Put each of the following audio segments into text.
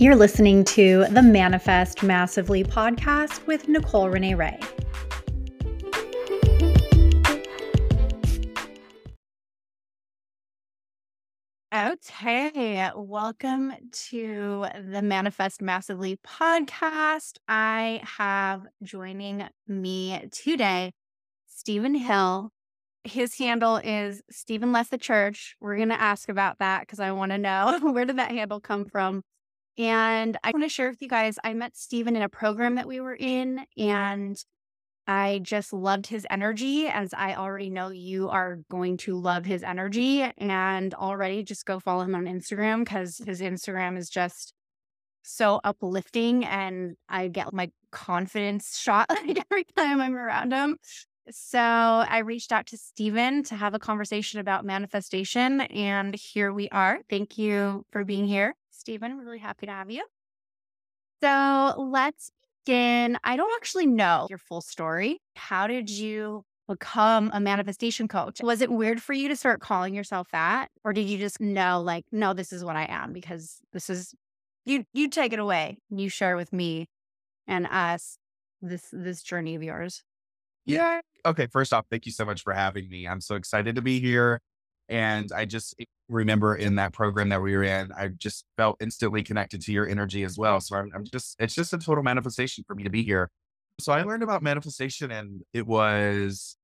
You're listening to the Manifest Massively podcast with Nicole Renee Ray. Okay, welcome to the Manifest Massively podcast. I have joining me today Steven Hill. His handle is Steven Left the Church. We're going to ask about that because I want to know where did that handle come from? And I mm-hmm. want to share with you guys, I met Steven in a program that we were in, and I just loved his energy, as I already know you are going to love his energy. And already just go follow him on Instagram because his Instagram is just so uplifting. And I get my confidence shot like every time I'm around him. So I reached out to Steven to have a conversation about manifestation. And here we are. Thank you for being here. Steven. Really happy to have you. So let's begin. I don't actually know your full story. How did you become a manifestation coach? Was it weird for you to start calling yourself that? Or did you just know, like, no, this is what I am because this is you you take it away. And you share with me and us this this journey of yours. Yeah. Okay. First off, thank you so much for having me. I'm so excited to be here. And I just remember in that program that we were in, I just felt instantly connected to your energy as well. So I'm, I'm just, it's just a total manifestation for me to be here. So I learned about manifestation and it was,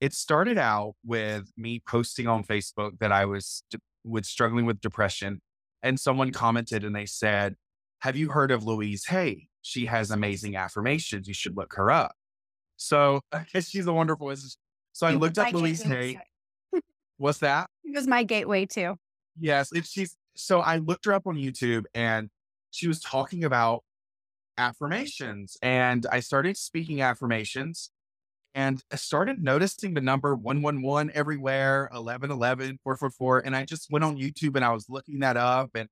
it started out with me posting on Facebook that I was with struggling with depression. And someone commented and they said, Have you heard of Louise Hay? She has amazing affirmations. You should look her up. So she's a wonderful. So I looked up Louise Hay. What's that? It was my gateway too. Yes, it's she's so I looked her up on YouTube and she was talking about affirmations and I started speaking affirmations and I started noticing the number 111 everywhere, 1111, 444 and I just went on YouTube and I was looking that up and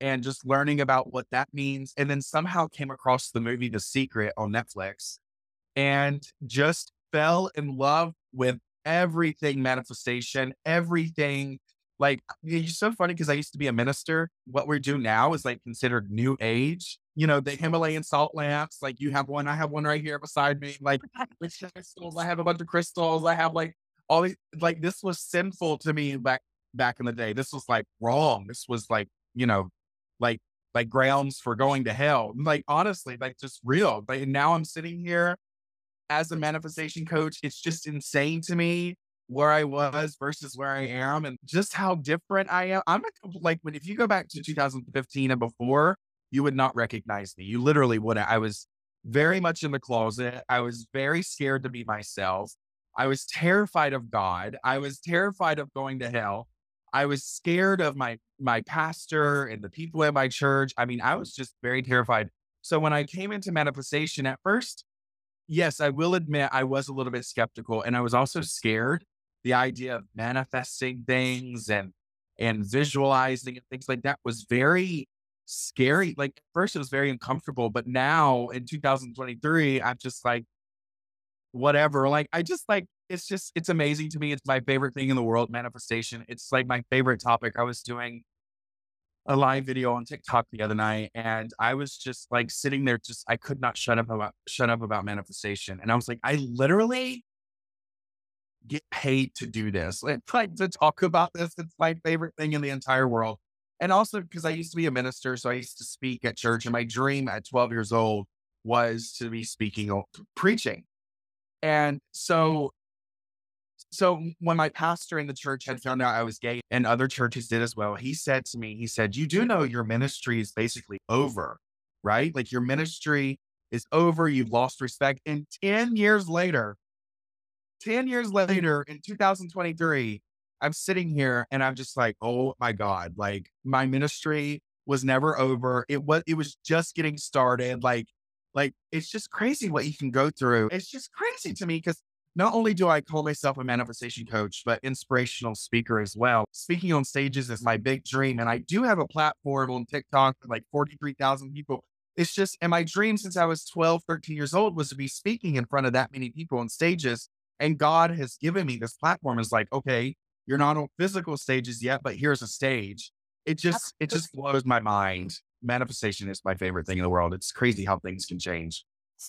and just learning about what that means and then somehow came across the movie The Secret on Netflix and just fell in love with everything manifestation, everything. Like it's so funny because I used to be a minister. What we do now is like considered new age. You know, the Himalayan salt lamps. Like you have one, I have one right here beside me. Like crystals, I have a bunch of crystals. I have like all these. Like this was sinful to me back back in the day. This was like wrong. This was like you know, like like grounds for going to hell. Like honestly, like just real. Like now I'm sitting here as a manifestation coach, it's just insane to me where I was versus where I am and just how different I am. I'm a, like, when if you go back to 2015 and before, you would not recognize me. You literally wouldn't. I was very much in the closet. I was very scared to be myself. I was terrified of God. I was terrified of going to hell. I was scared of my my pastor and the people at my church. I mean, I was just very terrified. So when I came into manifestation at first, yes, I will admit I was a little bit skeptical and I was also scared. The idea of manifesting things and and visualizing and things like that was very scary. Like first it was very uncomfortable, but now in 2023, I'm just like, whatever. Like I just like it's just it's amazing to me. It's my favorite thing in the world, manifestation. It's like my favorite topic. I was doing a live video on TikTok the other night, and I was just like sitting there, just I could not shut up about shut up about manifestation, and I was like, I literally get paid to do this, like, to talk about this. It's my favorite thing in the entire world, and also because I used to be a minister, so I used to speak at church, and my dream at 12 years old was to be speaking, or preaching, and so so when my pastor in the church had found out I was gay and other churches did as well, he said to me, he said, You do know your ministry is basically over, right? Like your ministry is over. You've lost respect. And 10 years later, 10 years later in 2023, I'm sitting here and I'm just like, oh my God, like my ministry was never over. It was, it was just getting started. Like, like it's just crazy what you can go through. It's just crazy to me because not only do I call myself a manifestation coach, but inspirational speaker as well. Speaking on stages is my big dream. And I do have a platform on TikTok with like 43,000 people. It's just, and my dream since I was 12, 13 years old was to be speaking in front of that many people on stages. And God has given me this platform. Is like, okay, you're not on physical stages yet, but here's a stage. It just, it just blows my mind. manifestation is my favorite thing in the world. It's crazy how things can change.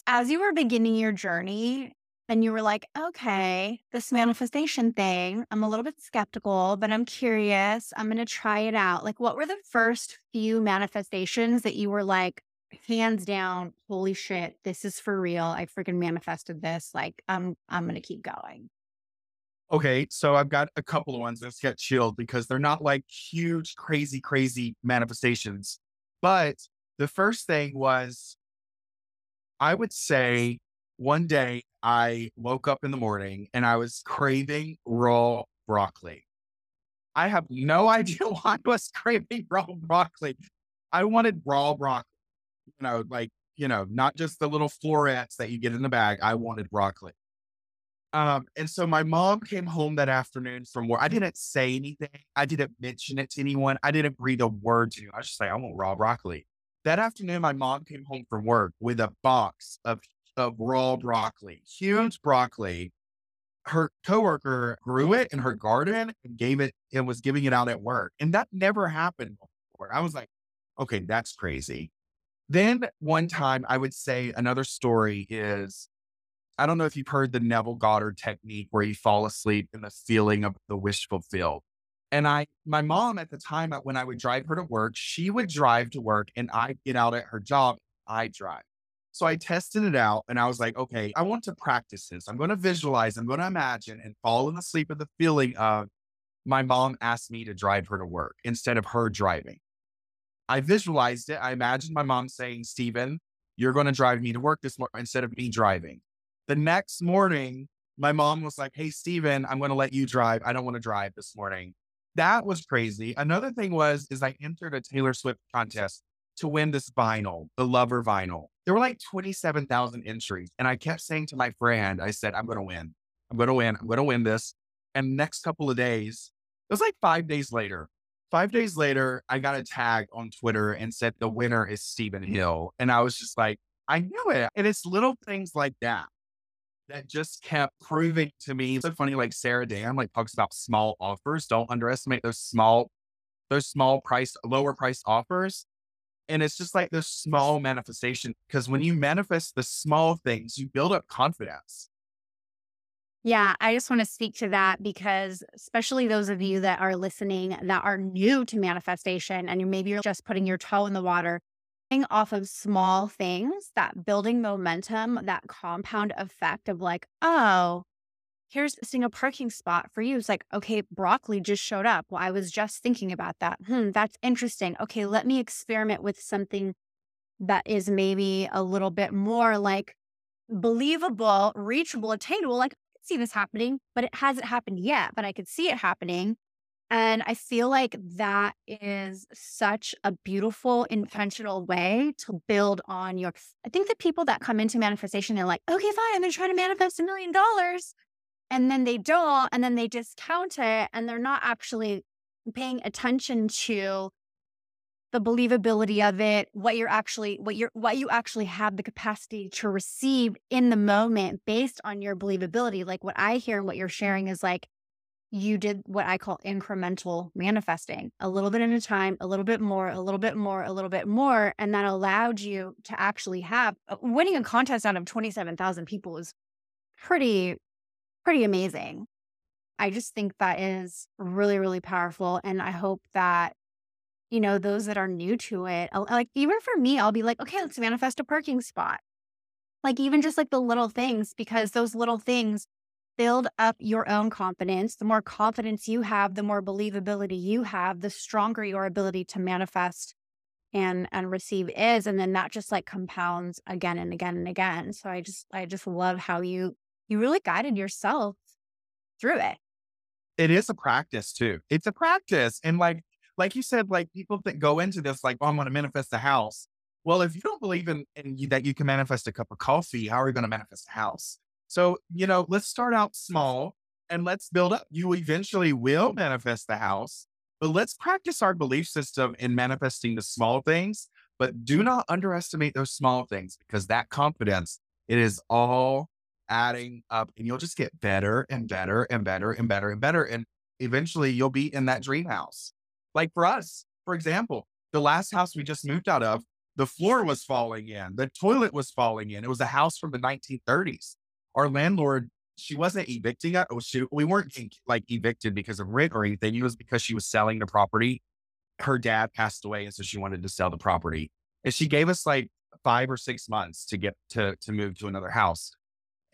As you were beginning your journey, and you were like, okay, this manifestation thing, I'm a little bit skeptical, but I'm curious. I'm going to try it out. Like, what were the first few manifestations that you were like, hands down, holy shit, this is for real. I freaking manifested this. Like, I'm, I'm going to keep going. Okay, so I've got a couple of ones. Let's get chilled because they're not like huge, crazy, crazy manifestations. But the first thing was, I would say one day I woke up in the morning and I was craving raw broccoli. I have no idea why I was craving raw broccoli. I wanted raw broccoli, you know, like, you know, not just the little florets that you get in the bag. I wanted broccoli. Um, and so my mom came home that afternoon from work. I didn't say anything. I didn't mention it to anyone. I didn't breathe a word to you. I was just like, I want raw broccoli. That afternoon, my mom came home from work with a box of of raw broccoli, huge broccoli. Her coworker grew it in her garden and gave it and was giving it out at work. And that never happened before. I was like, okay, that's crazy. Then one time I would say another story is I don't know if you've heard the Neville Goddard technique where you fall asleep in the feeling of the wish fulfilled. And I, my mom at the time when I would drive her to work, she would drive to work and I'd get out at her job. I drive. So I tested it out and I was like, okay, I want to practice this. I'm going to visualize, I'm going to imagine and fall in the sleep of the feeling of my mom asked me to drive her to work instead of her driving. I visualized it. I imagined my mom saying, Steven, you're going to drive me to work this morning instead of me driving. The next morning, my mom was like, Hey, Steven, I'm going to let you drive. I don't want to drive this morning. That was crazy. Another thing was, is I entered a Taylor Swift contest to win this vinyl, the Lover vinyl. There were like 27,000 entries. And I kept saying to my friend, I said, I'm going to win. I'm going to win. I'm going to win this. And next couple of days, it was like five days later. Five days later, I got a tag on Twitter and said the winner is Steven Hill. And I was just like, I knew it. And it's little things like that that just kept proving to me. It's so funny, like Sarah Dan like talks about small offers. Don't underestimate those small, those small price, lower price offers. And it's just like this small manifestation because when you mm-hmm. manifest the small things, you build up confidence. Yeah, I just want to speak to that because, especially those of you that are listening that are new to manifestation and you maybe you're just putting your toe in the water, thing off of small things, that building momentum, that compound effect of like, oh, here's seeing a parking spot for you. It's like, okay, broccoli just showed up. Well, I was just thinking about that. Hmm, that's interesting. Okay, let me experiment with something that is maybe a little bit more like believable, reachable, attainable. Like, I see this happening, but it hasn't happened yet, but I could see it happening. And I feel like that is such a beautiful, intentional way to build on your. I think the people that come into manifestation, they're like, okay, fine, I'm going to try to manifest a million dollars and then they don't and then they discount it and they're not actually paying attention to the believability of it what you're actually what you're what you actually have the capacity to receive in the moment based on your believability. Like what i hear and what you're sharing is like you did what i call incremental manifesting a little bit at a time a little bit more a little bit more a little bit more and that allowed you to actually have winning a contest out of 27000 people is pretty pretty amazing. I just think that is really, really powerful. And I hope that, you know, those that are new to it, like even for me, I'll be like, okay, let's manifest a parking spot. Like even just like the little things, because those little things build up your own confidence. The more confidence you have, the more believability you have, the stronger your ability to manifest and and receive is and then that just like compounds again and again and again so i just i just love how you you really guided yourself through it. It is a practice too. It's a practice. And like, like you said, like people that go into this, like, oh, I'm going to manifest a house. Well, if you don't believe in, in you, that you can manifest a cup of coffee, how are you going to manifest a house? So, you know, let's start out small and let's build up. You eventually will manifest the house, but let's practice our belief system in manifesting the small things. But do not underestimate those small things because that confidence, it is all adding up and you'll just get better and better and better and better and better. And eventually you'll be in that dream house. Like for us, for example, the last house we just moved out of, the floor was falling in, the toilet was falling in. It was a house from the 1930s. Our landlord, she wasn't evicting us. Oh, she, we weren't like evicted because of rent or anything. It was because she was selling the property. Her dad passed away, and so she wanted to sell the property. And she gave us like five or six months to get to to move to another house.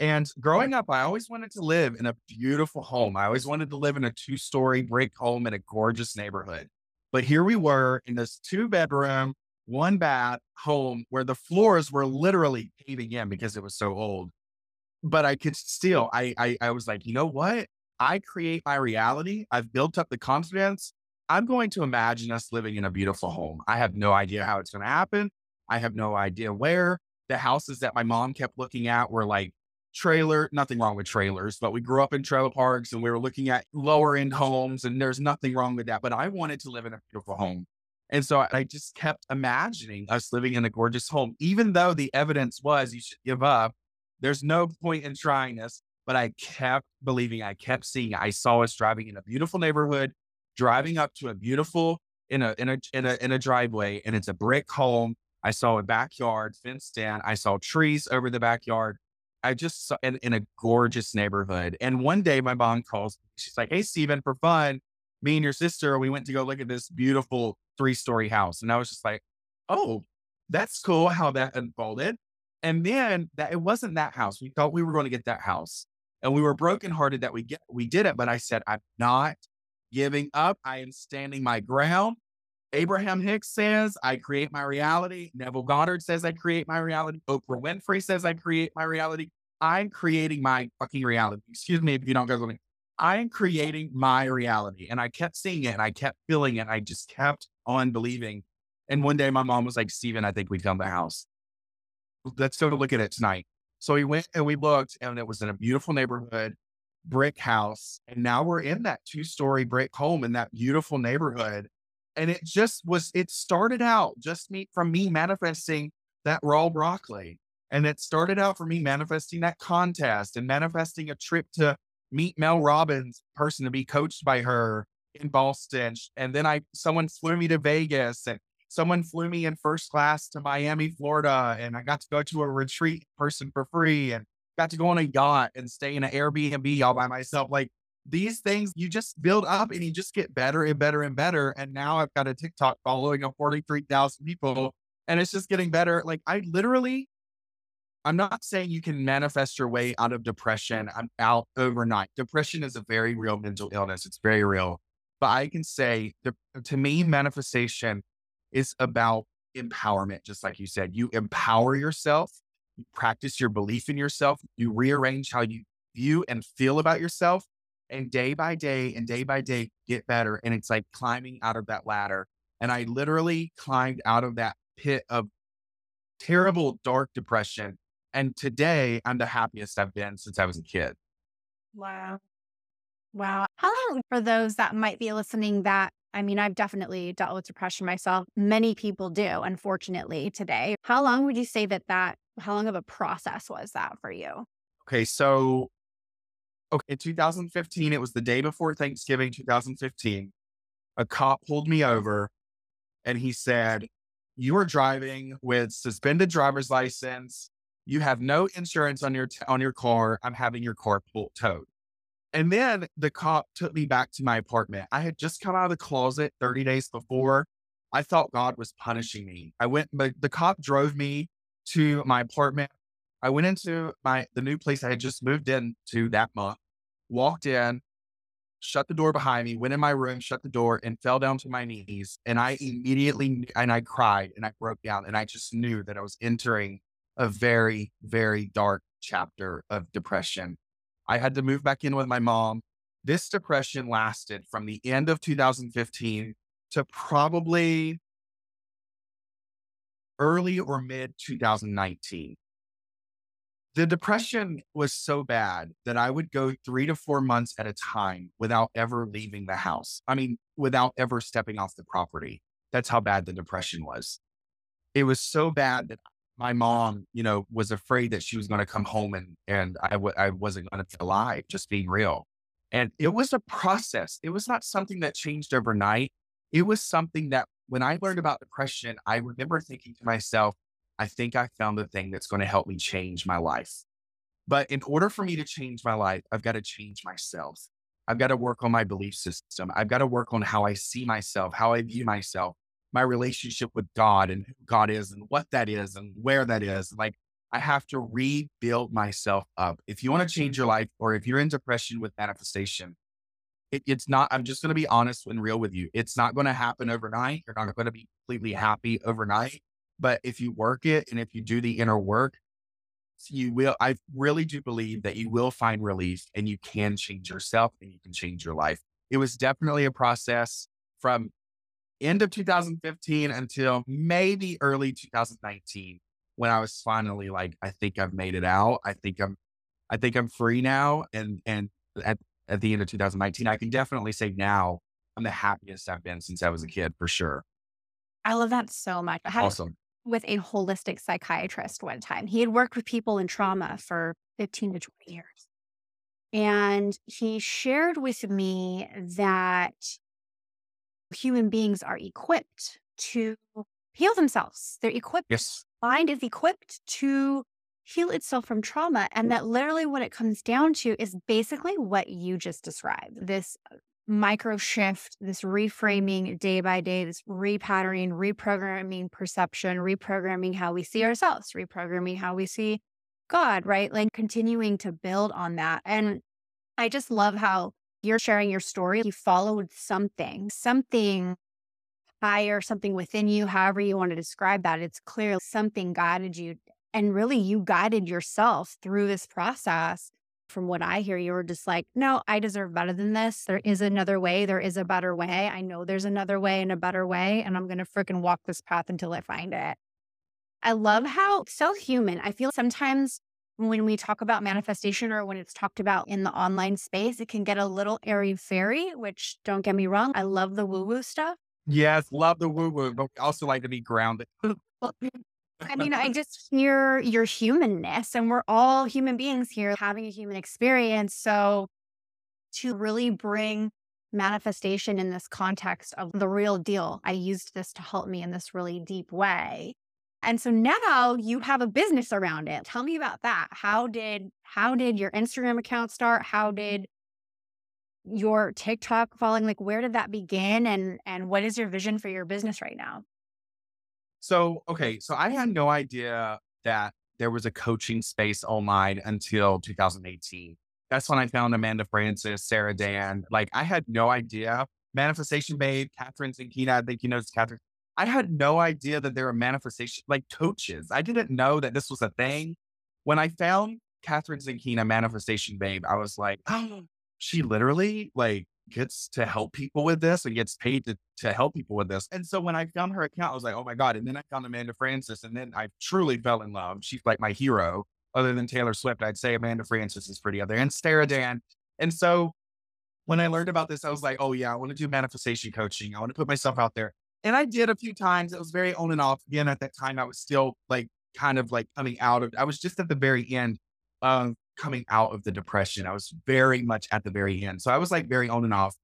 And growing up, I always wanted to live in a beautiful home. I always wanted to live in a two story brick home in a gorgeous neighborhood. But here we were in this two bedroom, one bath home where the floors were literally caving in because it was so old. But I could still, I, I, I was like, you know what? I create my reality. I've built up the confidence. I'm going to imagine us living in a beautiful home. I have no idea how it's going to happen. I have no idea where. The houses that my mom kept looking at were like trailer, nothing wrong with trailers, but we grew up in trailer parks and we were looking at lower end homes and there's nothing wrong with that. But I wanted to live in a beautiful home. And so I just kept imagining us living in a gorgeous home, even though the evidence was you should give up. There's no point in trying this, but I kept believing, I kept seeing. I saw us driving in a beautiful neighborhood, driving up to a beautiful in a in a in a in a driveway, and it's a brick home. I saw a backyard fenced in. I saw trees over the backyard. I just saw in, in a gorgeous neighborhood. And one day my mom calls. She's like, "Hey, Steven, for fun, me and your sister, we went to go look at this beautiful three story house." And I was just like, "Oh, that's cool how that unfolded." And then that it wasn't that house. We thought we were going to get that house, and we were brokenhearted that we get we did it. But I said, "I'm not giving up. I am standing my ground." Abraham Hicks says, I create my reality. Neville Goddard says, I create my reality. Oprah Winfrey says, I create my reality. I'm creating my fucking reality. Excuse me if you don't go me. I'm creating my reality. And I kept seeing it and I kept feeling it. I just kept on believing. And one day my mom was like, Steven, I think we found the house. Let's go to look at it tonight. So we went and we looked and it was in a beautiful neighborhood, brick house. And now we're in that two story brick home in that beautiful neighborhood and it just was it started out just me from me manifesting that raw broccoli and it started out for me manifesting that contest and manifesting a trip to meet mel robbins person to be coached by her in boston and then i someone flew me to vegas and someone flew me in first class to miami florida and i got to go to a retreat person for free and got to go on a yacht and stay in an airbnb all by myself like these things you just build up and you just get better and better and better. And now I've got a TikTok following of 43,000 people and it's just getting better. Like I literally, I'm not saying you can manifest your way out of depression. I'm out overnight. Depression is a very real mental illness. It's very real. But I can say to me, manifestation is about empowerment. Just like you said, you empower yourself, you practice your belief in yourself, you rearrange how you view and feel about yourself and day by day and day by day get better. And it's like climbing out of that ladder. And I literally climbed out of that pit of terrible, dark depression. And today I'm the happiest I've been since I was a kid. Wow. Wow. How long for those that might be listening that I mean, I've definitely dealt with depression myself. Many people do, unfortunately, today. How long would you say that that, how long of a process was that for you? Okay. So okay, in 2015, it was the day before Thanksgiving, 2015. A cop pulled me uh-huh. over and he said, You are driving with suspended driver's license. You have no insurance on your t- on your car. I'm having your car pulled towed. And then the cop took me back to my apartment. I had just come out of the closet 30 days before. I thought God was punishing me. I went, but the cop drove me to my apartment. I went into my the new place I had just moved into that month walked in, shut the door behind me, went in my room, shut the door, and fell down to my knees. And I immediately and I cried and I broke down and I just knew that I was entering a very, very dark chapter of depression. I had to move back in with my mom. This depression lasted from the end of 2015 to probably early or mid 2019 the depression was so bad that I would go three to four months at a time without ever leaving the house. I mean, without ever stepping off the property. That's how bad the depression was. It was so bad that my mom, you know, was afraid that she was going to come home and, and I w- I wasn't going to be alive, just being real. And it was a process. It was not something that changed overnight. It was something that when I learned about depression, I remember thinking to myself, I think I found the thing that's going to help me change my life. But in order for me to change my life, I've got to change myself. I've got to work on my belief system. I've got to work on how I see myself, how I view myself, my relationship with God and who God is and what that is and where that is. Like I have to rebuild myself up. If you want to change your life or if you're in depression with manifestation, it, it's not, I'm just going to be honest and real with you. It's not going to happen overnight. You're not going to be completely happy overnight. But if you work it and if you do the inner work, you will, I really do believe that you will find relief and you can change yourself and you can change your life. It was definitely a process from end of 2015 until maybe early 2019 when I was finally like, I think I've made it out. I think I'm, I think I'm free now. And, and at, at the end of 2019, I can definitely say now I'm the happiest I've been since I was a kid for sure. I love that so much. Awesome. With a holistic psychiatrist one time. He had worked with people in trauma for 15 to 20 years. And he shared with me that human beings are equipped to heal themselves. They're equipped, Yes. mind is equipped to heal itself from trauma. And that literally what it comes down to is basically what you just described this micro shift, this reframing day by day, this repatterning, reprogramming perception, reprogramming how we see ourselves, reprogramming how we see God, right? Like continuing to build on that. And I just love how you're sharing your story. You followed something, something higher, something within you, however you want to describe that. It's clear something guided you. And really, you guided yourself through this process from what I hear, you were just like, no, I deserve better than this. There is another way. There is a better way. I know there's another way and a better way. And I'm going to freaking walk this path until I find it. I love how so human. I feel sometimes when we talk about manifestation or when it's talked about in the online space, it can get a little airy fairy, which don't get me wrong. I love the woo woo stuff. Yes. Love the woo woo, but we also like to be grounded. I mean, I just hear your humanness, and we're all human beings here having a human experience. So, to really bring manifestation in this context of the real deal, I used this to help me in this really deep way. And so now you have a business around it. Tell me about that. How did how did your Instagram account start? How did your TikTok following like where did that begin and and what is your vision for your business right now? So, okay. So I had no idea that there was a coaching space online until 2018. That's when I found Amanda Frances, Sarah Dan. Like I had no idea. Manifestation Babe, Kathrin Zenkina, I think you know Kathrin. I had no idea that there were manifestation like coaches. I didn't know that this was a thing. When I found Kathrin Zenkina, Manifestation Babe, I was like, oh, she literally like gets to help people with this and gets paid to, to help people with this. And so when I found her account, I was like, oh my God. And then I found Amanda Frances and then I truly fell in love. She's like my hero. Other than Taylor Swift, I'd say Amanda Frances is pretty up there and Sarah Dan. And so when I learned about this, I was like, oh yeah, I want to do manifestation coaching. I want to put myself out there. And I did a few times. It was very on and off. Again, at that time, I was still like kind of like coming out of, I was just at the very end of coming out of the depression. I was very much at the very end. So I was like very on and off.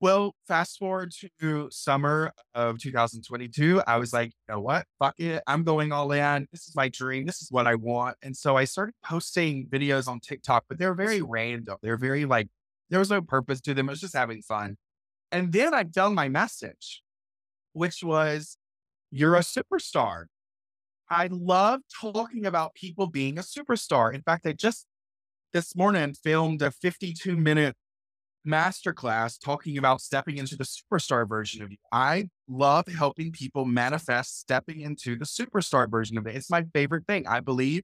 Well, fast forward to summer of 2022, I was like, you know what? Fuck it. I'm going all in. This is my dream. This is what I want. And so I started posting videos on TikTok, but they're very random. They're very like, there was no purpose to them. It was just having fun. And then I found my message, which was, you're a superstar. I love talking about people being a superstar. In fact, I just this morning filmed a 52 minute masterclass talking about stepping into the superstar version of you. I love helping people manifest stepping into the superstar version of it. It's my favorite thing. I believe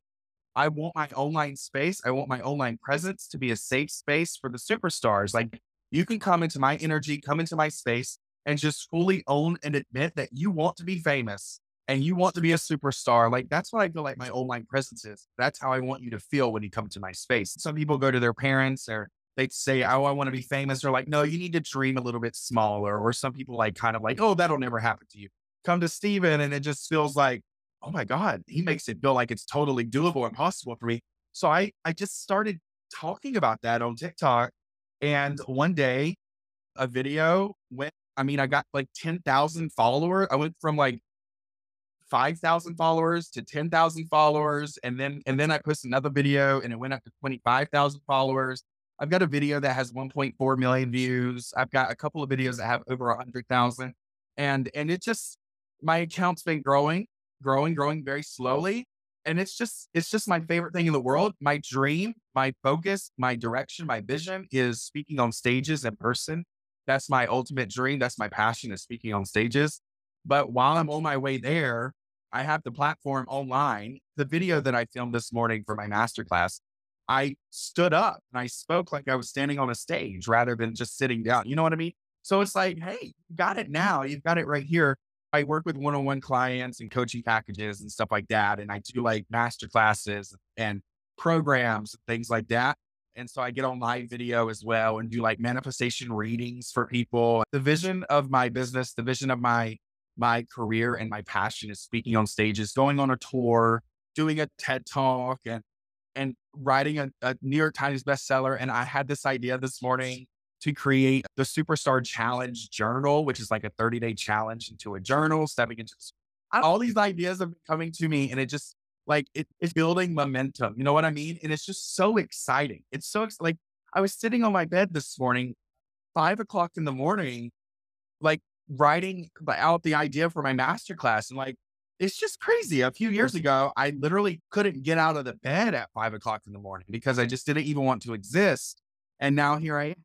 I want my online space, I want my online presence to be a safe space for the superstars. Like you can come into my energy, come into my space, and just fully own and admit that you want to be famous and you want to be a superstar. Like that's what I feel like my online presence is. That's how I want you to feel when you come to my space. Some people go to their parents or they say, Oh, I want to be famous. They're like, No, you need to dream a little bit smaller. Or some people like kind of like, Oh, that'll never happen to you. Come to Steven and it just feels like, Oh my God, he makes it feel like it's totally doable and possible for me. So I I just started talking about that on TikTok. And one day a video went I mean, I got like 10,000 followers. I went from like 5,000 followers to 10,000 followers. And then, and then I posted another video and it went up to 25,000 followers. I've got a video that has 1.4 million views. I've got a couple of videos that have over 100,000. And, and it just, my account's been growing, growing, growing very slowly. And it's just, it's just my favorite thing in the world. My dream, my focus, my direction, my vision is speaking on stages in person. That's my ultimate dream. That's my passion is speaking on stages. But while I'm on my way there, I have the platform online. The video that I filmed this morning for my masterclass, I stood up and I spoke like I was standing on a stage rather than just sitting down. You know what I mean? So it's like, hey, you got it now. You've got it right here. I work with one on one clients and coaching packages and stuff like that. And I do like masterclasses and programs and things like that. And so I get on live video as well and do like manifestation readings for people. The vision of my business, the vision of my my career and my passion is speaking on stages, going on a tour, doing a TED talk and and writing a, a New York Times bestseller. And I had this idea this morning to create the Superstar Challenge Journal, which is like a 30 day challenge into a journal, stepping into all these ideas have been coming to me. And it just like it, it's building momentum. You know what I mean? And it's just so exciting. It's so like I was sitting on my bed this morning, five o'clock in the morning, like writing out the idea for my masterclass. And like, it's just crazy. A few years ago, I literally couldn't get out of the bed at five o'clock in the morning because I just didn't even want to exist. And now here I am.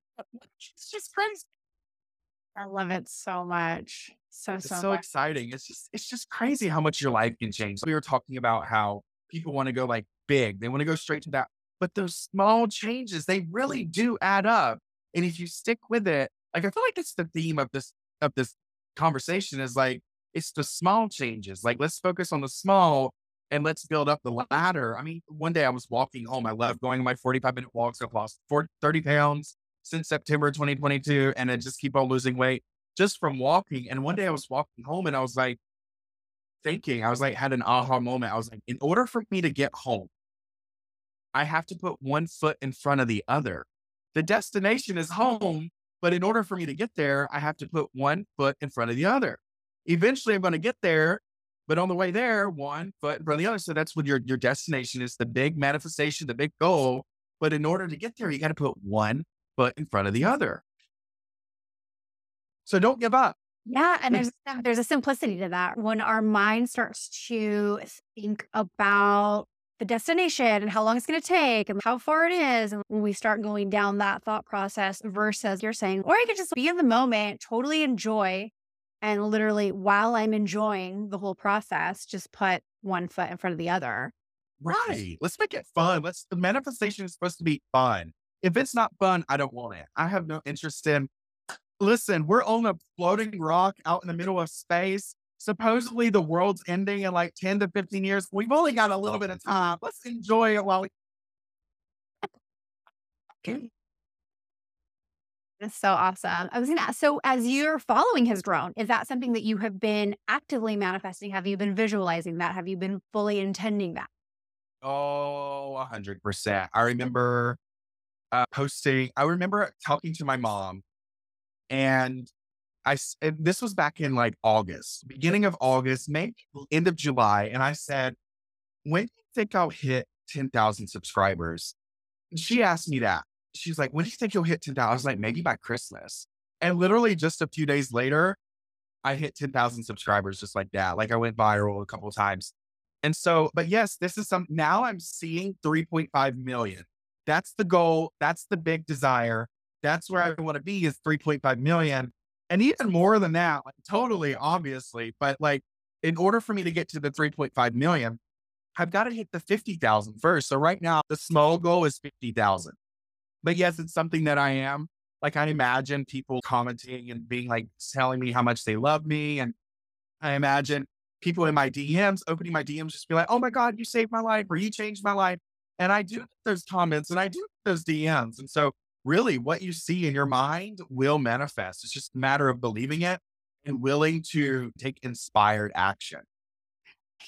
It's just crazy. I love it so much. So, it's so, so much. exciting. It's just, it's just crazy how much your life can change. We were talking about how people want to go like big, they want to go straight to that. But those small changes, they really do add up. And if you stick with it, like I feel like it's the theme of this of this conversation is like it's the small changes. Like let's focus on the small and let's build up the ladder. I mean, one day I was walking home. I love going on my 45 minute walks. I've lost 40, 30 pounds since September 2022 and I just keep on losing weight just from walking. And one day I was walking home and I was like thinking, I was like, had an aha moment. I was like, in order for me to get home, I have to put one foot in front of the other. The destination is home, but in order for me to get there, I have to put one foot in front of the other. Eventually, I'm going to get there, but on the way there, one foot in front of the other. So that's what your, your destination is the big manifestation, the big goal. But in order to get there, you got to put one foot in front of the other. So don't give up. Yeah, and there's there's a simplicity to that. When our mind starts to think about the destination and how long it's going to take and how far it is, and when we start going down that thought process versus you're saying, or I could just be in the moment, totally enjoy, and literally while I'm enjoying the whole process, just put one foot in front of the other. Right. Let's make it fun. Let's the manifestation is supposed to be fun. If it's not fun, I don't want it. I have no interest in listen, we're on a floating rock out in the middle of space. Supposedly the world's ending in like 10 to 15 years. We've only got a little bit of time. Let's enjoy it while we. Can. That's so awesome. I was gonna ask, so as your following has grown, is that something that you have been actively manifesting? Have you been visualizing that? Have you been fully intending that? Oh, 100%. I remember uh, posting, I remember talking to my mom and I, and this was back in like August, beginning of August, maybe mm-hmm. end of July. And I said, when do you think I'll hit 10,000 subscribers? And she asked me that. She's like, when do you think you'll hit 10,000? I was like, maybe by Christmas. And literally just a few days later, I hit 10,000 subscribers just like that. Like I went viral a couple of times. And so, but yes, this is some, now I'm seeing 3.5 million. That's the goal. That's the big desire. That's where I want to be is 3.5 million. And even more than that, like totally obviously, but like in order for me to get to the 3.5 million, I've got to hit the 50,000 first. So right now the small goal is 50,000. But yes, it's something that I am. Like I imagine people commenting and being like telling me how much they love me. And I imagine people in my DMs opening my DMs just be like, oh my God, you saved my life or you changed my life. And I do those comments and I do those DMs. And so really what you see in your mind will manifest. It's just a matter of believing it and willing to take inspired action.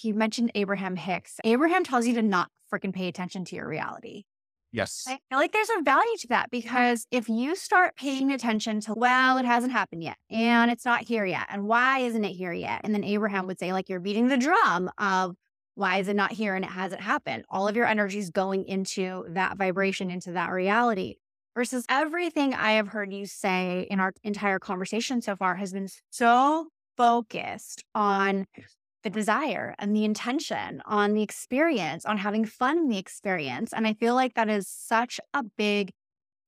You mentioned Abraham Hicks. Abraham tells you to not freaking pay attention to your reality. Yes. I feel like there's a value to that because if you start paying attention to, well, it hasn't happened yet and it's not here yet. And why isn't it here yet? And then Abraham would say, like, you're beating the drum of why is it not here and it hasn't happened? All of your energy is going into that vibration, into that reality. Versus everything I have heard you say in our entire conversation so far has been so focused on the desire and the intention, on the experience, on having fun in the experience. And I feel like that is such a big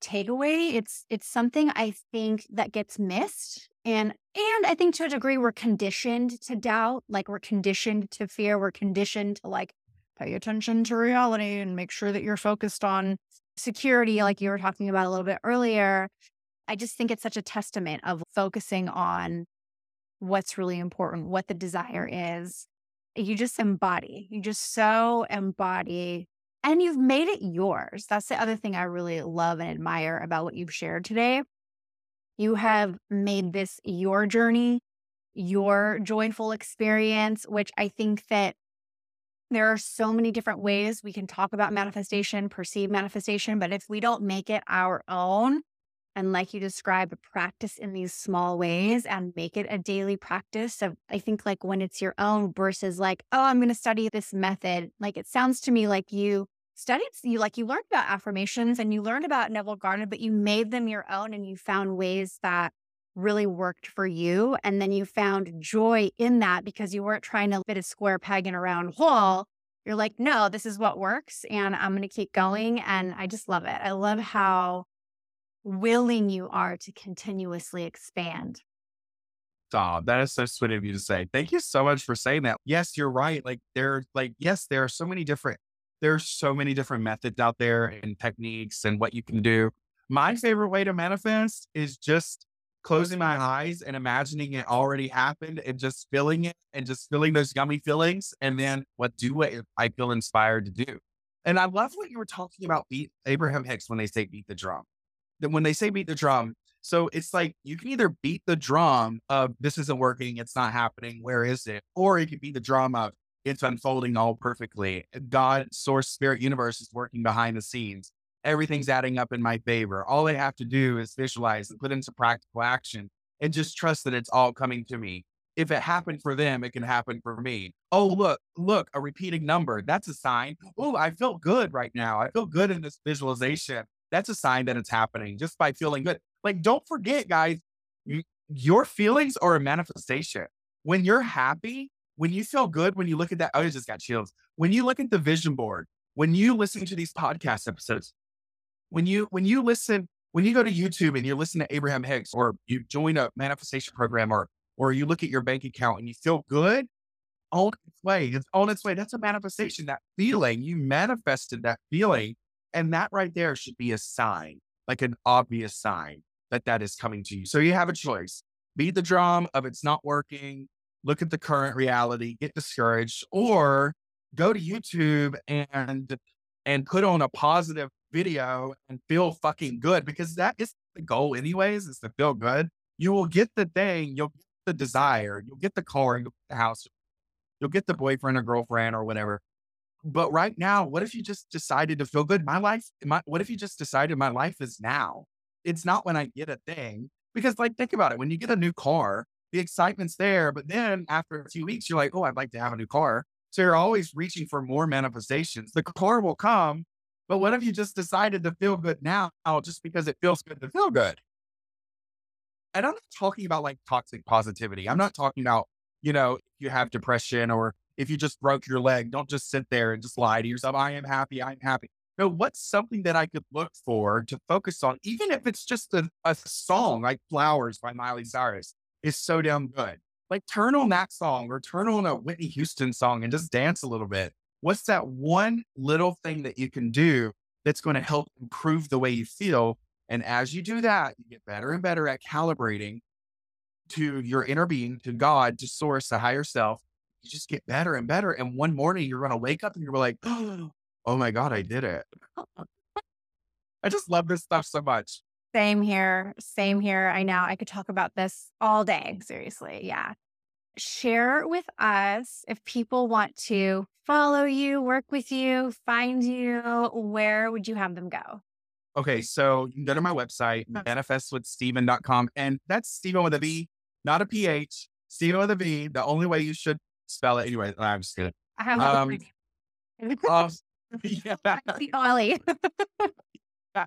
takeaway. It's it's something I think that gets missed. And and I think to a degree we're conditioned to doubt, like we're conditioned to fear, we're conditioned to like pay attention to reality and make sure that you're focused on security like you were talking about a little bit earlier. I just think it's such a testament of focusing on what's really important, what the desire is. You just embody, you just so embody, and you've made it yours. That's the other thing I really love and admire about what you've shared today. You have made this your journey, your joyful experience, which I think that there are so many different ways we can talk about manifestation, perceive manifestation, but if we don't make it our own, and like you described, practice in these small ways and make it a daily practice. So I think like when it's your own versus like, oh, I'm going to study this method. Like it sounds to me like you studied, you like you learned about affirmations and you learned about Neville Goddard, but you made them your own and you found ways that really worked for you. And then you found joy in that because you weren't trying to fit a square peg in a round hole. You're like, no, this is what works and I'm going to keep going. And I just love it. I love how willing you are to continuously expand. Oh, that is so sweet of you to say. Thank you so much for saying that. Yes, you're right. Like there, like, yes, there are so many different, there's so many different methods out there and techniques and what you can do. My favorite way to manifest is just closing my eyes and imagining it already happened and just feeling it and just feeling those yummy feelings. And then what do I feel inspired to do? And I love what you were talking about beat Abraham Hicks when they say beat the drum that when they say beat the drum, so it's like you can either beat the drum of this isn't working, it's not happening, where is it? Or you can beat the drum of it's unfolding all perfectly. God, source, spirit, universe is working behind the scenes. Everything's adding up in my favor. All I have to do is visualize and put into practical action and just trust that it's all coming to me. If it happened for them, it can happen for me. Oh, look, look, a repeating number. That's a sign. Oh, I feel good right now. I feel good in this visualization that's a sign that it's happening just by feeling good. Like, don't forget, guys, you, your feelings are a manifestation. When you're happy, when you feel good, when you look at that, oh, I just got chills. When you look at the vision board, when you listen to these podcast episodes, when you when you listen, when you go to YouTube and you listen to Abraham Hicks, or you join a manifestation program, or or you look at your bank account and you feel good, on its way, it's on its way. That's a manifestation. That feeling you manifested that feeling and that right there should be a sign, like an obvious sign that that is coming to you. So you have a choice beat the drum of it's not working, look at the current reality, get discouraged, or go to YouTube and and put on a positive video and feel fucking good because that is the goal anyways, is to feel good. You will get the thing, you'll get the desire, you'll get the car, you'll get the house, you'll get the boyfriend or girlfriend or whatever. But right now, what if you just decided to feel good? My life, my, what if you just decided my life is now? It's not when I get a thing. Because, like, think about it. When you get a new car, the excitement's there. But then after a few weeks, you're like, oh, I'd like to have a new car. So you're always reaching for more manifestations. The car will come. But what if you just decided to feel good now just because it feels good to feel good? And I'm not talking about like toxic positivity. I'm not talking about, you know, you have depression or if you just broke your leg, don't just sit there and just lie to yourself. I am happy. I'm happy. No, what's something that I could look for to focus on, even if it's just a, a song like Flowers by Miley Cyrus is so damn good. Like turn on that song or turn on a Whitney Houston song and just dance a little bit. What's that one little thing that you can do that's going to help improve the way you feel? And as you do that, you get better and better at calibrating to your inner being, to God, to source, to higher self, you just get better and better. And one morning you're going to wake up and you're like, oh, oh my God, I did it. I just love this stuff so much. Same here. Same here. I know I could talk about this all day. Seriously. Yeah. Share with us if people want to follow you, work with you, find you, where would you have them go? Okay, so you can go to my website, manifestwithsteven.com, and that's Steven with a V, not a PH. Steven with a V. The only way you should spell it anyway. I'm just kidding. I have um, uh, yeah. Ollie.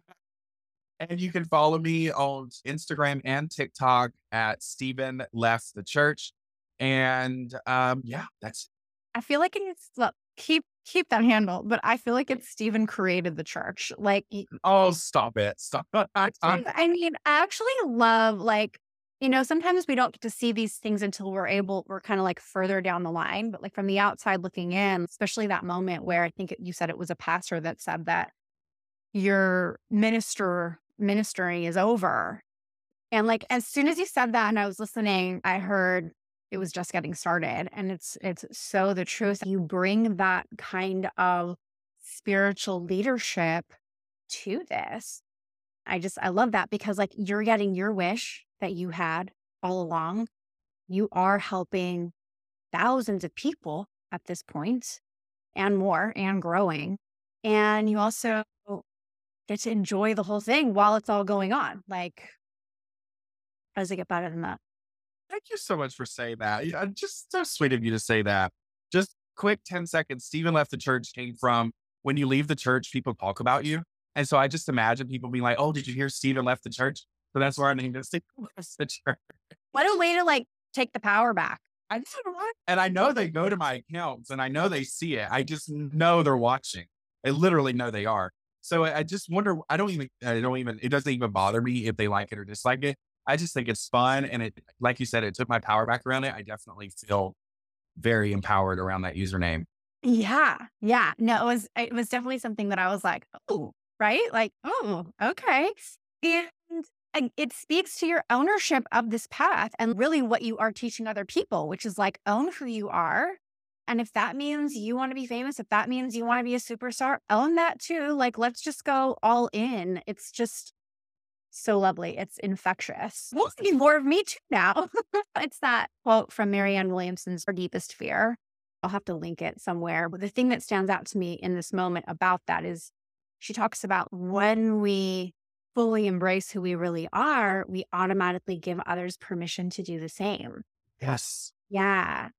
and you can follow me on Instagram and TikTok at Steven Left the Church. And um, yeah, that's. I feel like it's keep keep that handle, but I feel like it's Steven created the church. Like, oh, stop it, stop. I, I mean, I actually love like you know sometimes we don't get to see these things until we're able we're kind of like further down the line but like from the outside looking in especially that moment where i think you said it was a pastor that said that your minister ministry is over and like as soon as you said that and i was listening i heard it was just getting started and it's it's so the truth you bring that kind of spiritual leadership to this. I just i love that because like you're getting your wish that you had all along. You are helping thousands of people at this point and more and growing and you also get to enjoy the whole thing while it's all going on like how does it get better than that Thank you so much for saying that. Yeah, just so sweet of you to say that. Just quick 10 seconds. Steven left the church came from when you leave the church, people talk about you. And so I just imagine people being like, oh, did you hear Steven left the church? So that's where I named it Steven left the church. What a way to like take the power back. I know, right? And I know they go to my accounts and I know they see it. I just know they're watching. I literally know they are. So I just wonder, I don't even, I don't even, it doesn't even bother me if they like it or dislike it. I just think it's fun. And it, like you said, it took my power back around it. I definitely feel very empowered around that username. Yeah. Yeah. No, it was, it was definitely something that I was like, oh, right? Like, oh, okay. And it speaks to your ownership of this path and really what you are teaching other people, which is like own who you are. And if that means you want to be famous, if that means you want to be a superstar, own that too. Like, let's just go all in. It's just, so lovely. It's infectious. We'll see more of me too now. it's that quote from Marianne Williamson's Our Deepest Fear. I'll have to link it somewhere. But the thing that stands out to me in this moment about that is she talks about when we fully embrace who we really are, we automatically give others permission to do the same. Yes. Yeah.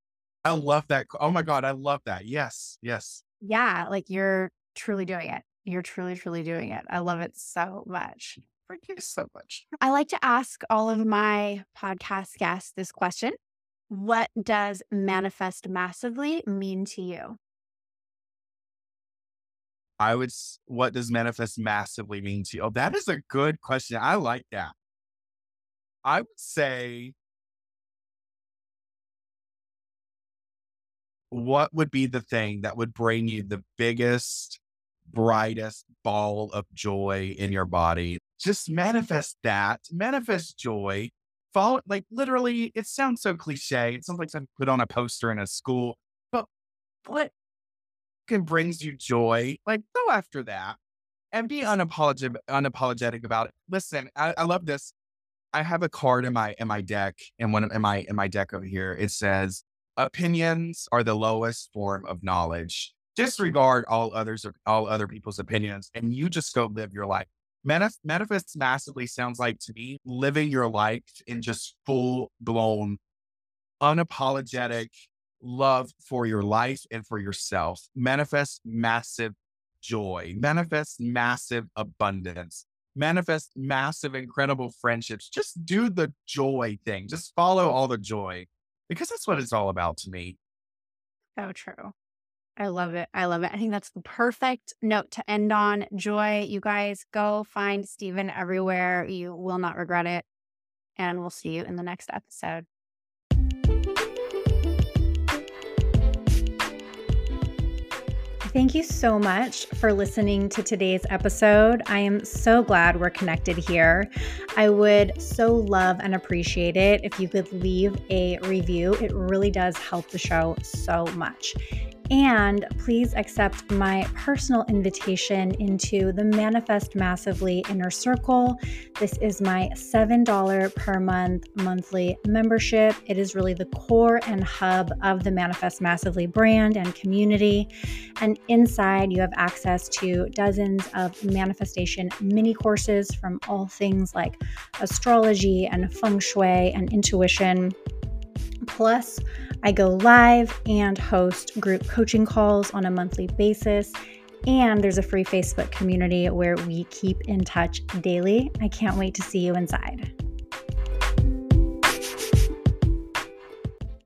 I love that. Oh my God. I love that. Yes. Yes. Yeah. Like you're truly doing it. You're truly, truly doing it. I love it so much. Thank you so much. I like to ask all of my podcast guests this question What does manifest massively mean to you? I would, what does manifest massively mean to you? Oh, that is a good question. I like that. I would say, what would be the thing that would bring you the biggest brightest ball of joy in your body. Just manifest that, manifest joy. Follow, like literally, it sounds so cliche. It sounds like something put on a poster in a school, but what can brings you joy? Like go after that and be unapologetic, unapologetic about it. Listen, I, I love this. I have a card in my in my deck, and one in my in my deck over here, it says, "Opinions are the lowest form of knowledge." Disregard all others or all other people's opinions and you just go live your life. Manif- manifest massively sounds like to me living your life in just full blown, unapologetic love for your life and for yourself. Manifest massive joy, manifest massive abundance, manifest massive, incredible friendships. Just do the joy thing, just follow all the joy because that's what it's all about to me. So true. I love it. I love it. I think that's the perfect note to end on. Joy, you guys go find Steven everywhere. You will not regret it. And we'll see you in the next episode. Thank you so much for listening to today's episode. I am so glad we're connected here. I would so love and appreciate it if you could leave a review. It really does help the show so much. And please accept my personal invitation into the Manifest Massively Inner Circle. This is my $7 per month monthly membership. It is really the core and hub of the Manifest Massively brand and community. And inside, you have access to dozens of manifestation mini courses from all things like astrology and feng shui and intuition. Plus, I go live and host group coaching calls on a monthly basis. And there's a free Facebook community where we keep in touch daily. I can't wait to see you inside.